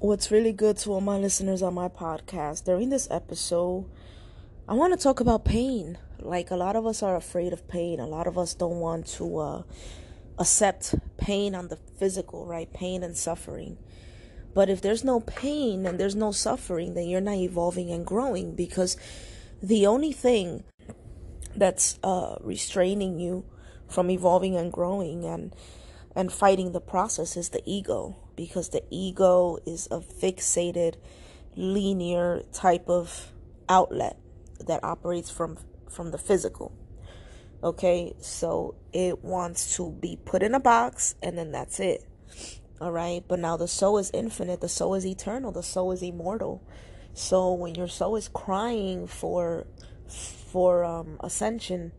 what's really good to all my listeners on my podcast. During this episode, I want to talk about pain. Like a lot of us are afraid of pain. A lot of us don't want to uh, accept pain on the physical, right? Pain and suffering. But if there's no pain and there's no suffering, then you're not evolving and growing because the only thing that's uh, restraining you from evolving and growing and and fighting the process is the ego because the ego is a fixated linear type of outlet that operates from from the physical. Okay so it wants to be put in a box and then that's it. All right but now the soul is infinite the soul is eternal the soul is immortal. So when your soul is crying for for um ascension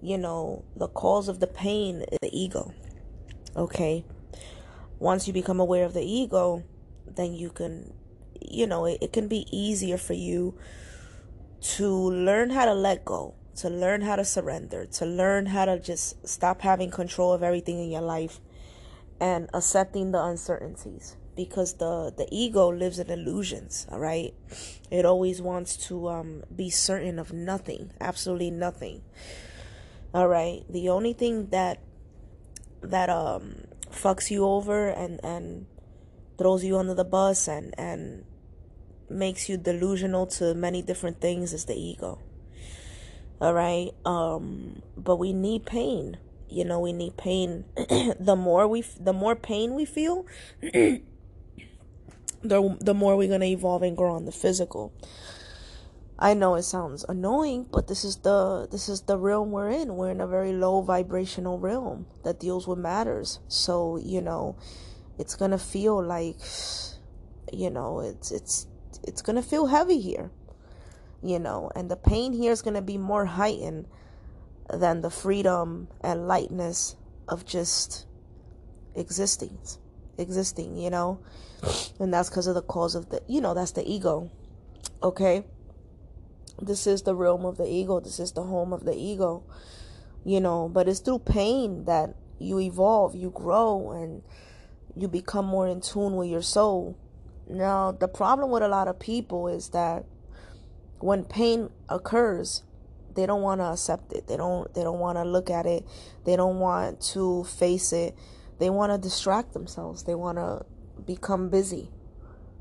you know the cause of the pain is the ego Okay. Once you become aware of the ego, then you can, you know, it, it can be easier for you to learn how to let go, to learn how to surrender, to learn how to just stop having control of everything in your life and accepting the uncertainties because the the ego lives in illusions all right it always wants to um be certain of nothing absolutely nothing all right the only thing that that um fucks you over and and throws you under the bus and and makes you delusional to many different things is the ego. All right um but we need pain. You know we need pain. The more we the more pain we feel the the more we're going to evolve and grow on the physical I know it sounds annoying, but this is the this is the realm we're in. We're in a very low vibrational realm that deals with matters. So, you know, it's going to feel like you know, it's it's it's going to feel heavy here. You know, and the pain here is going to be more heightened than the freedom and lightness of just existing existing, you know? And that's because of the cause of the, you know, that's the ego. Okay? This is the realm of the ego this is the home of the ego you know but it's through pain that you evolve you grow and you become more in tune with your soul. Now the problem with a lot of people is that when pain occurs they don't want to accept it. They don't they don't want to look at it. They don't want to face it. They want to distract themselves. They want to become busy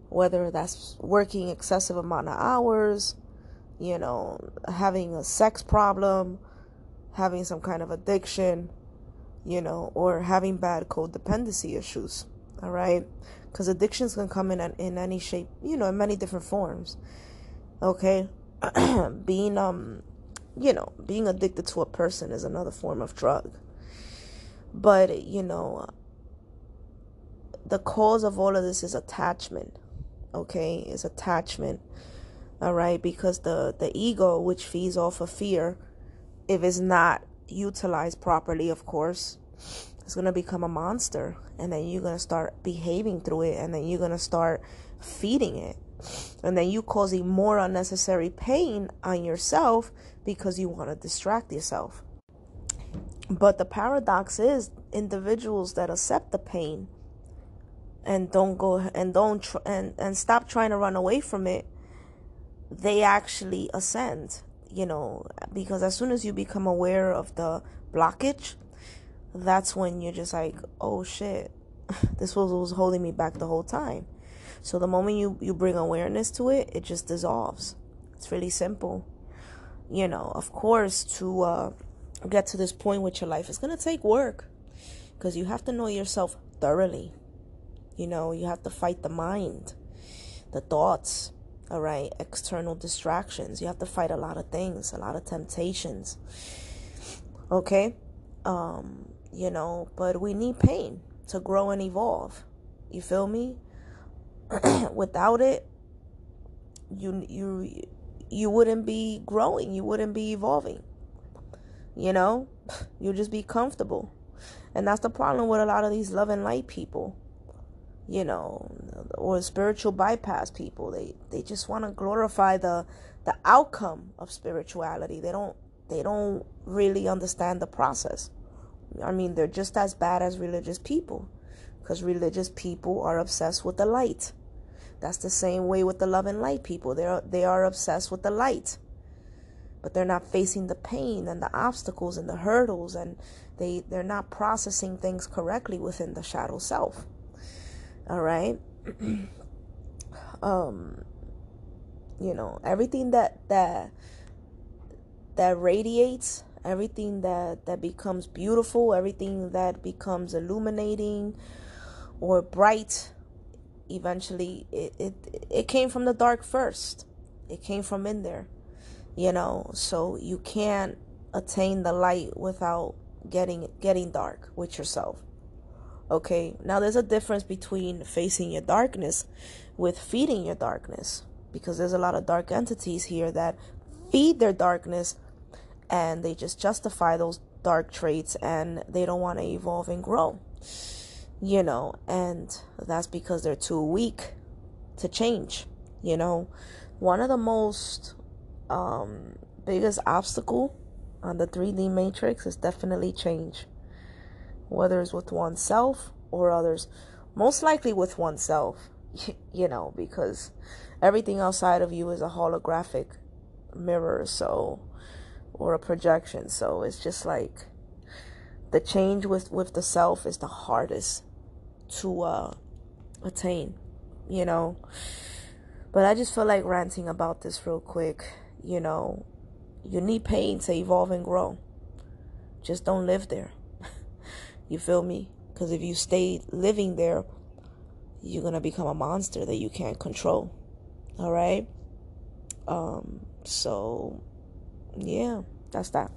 whether that's working excessive amount of hours you know, having a sex problem, having some kind of addiction, you know, or having bad codependency issues. All right, because addictions can come in in any shape, you know, in many different forms. Okay, being um, you know, being addicted to a person is another form of drug. But you know, the cause of all of this is attachment. Okay, is attachment all right? Because the the ego which feeds off of fear if it's not utilized properly of course it's going to become a monster and then you're going to start behaving through it and then you're going to start feeding it. And then you causing more unnecessary pain on yourself because you want to distract yourself. But the paradox is individuals that accept the pain and don't go and don't tr- and and stop trying to run away from it they actually ascend, you know, because as soon as you become aware of the blockage, that's when you're just like, oh shit, this was was holding me back the whole time. So the moment you you bring awareness to it, it just dissolves. It's really simple. You know, of course, to uh, get to this point with your life, it's gonna take work because you have to know yourself thoroughly. You know, you have to fight the mind, the thoughts, all right external distractions. You have to fight a lot of things a lot of temptations. Okay? Um you know but we need pain to grow and evolve. You feel me? Without it you you you wouldn't be growing. You wouldn't be evolving. You know? You'll just be comfortable. And that's the problem with a lot of these love and light people you know, or spiritual bypass people. They they just want to glorify the the outcome of spirituality. They don't they don't really understand the process. I mean, they're just as bad as religious people because religious people are obsessed with the light. That's the same way with the love and light people. They're they are obsessed with the light. But they're not facing the pain and the obstacles and the hurdles and they they're not processing things correctly within the shadow self. All right? um you know, everything that that that radiates, everything that that becomes beautiful, everything that becomes illuminating or bright eventually it, it it came from the dark first. It came from in there you know? So you can't attain the light without getting getting dark with yourself okay now there's a difference between facing your darkness with feeding your darkness because there's a lot of dark entities here that feed their darkness and they just justify those dark traits and they don't want to evolve and grow you know, and that's because they're too weak to change, you know. One of the most um, biggest obstacle on the 3D matrix is definitely change, whether it's with oneself or others. Most likely with oneself, you know, because everything outside of you is a holographic mirror, so or a projection. So it's just like the change with with the self is the hardest to uh, attain, you know. But I just feel like ranting about this real quick. You know, you need pain to evolve and grow. Just don't live there. You feel me? Because if you stay living there, you're going to become a monster that you can't control. All right? Um, so, yeah, that's that.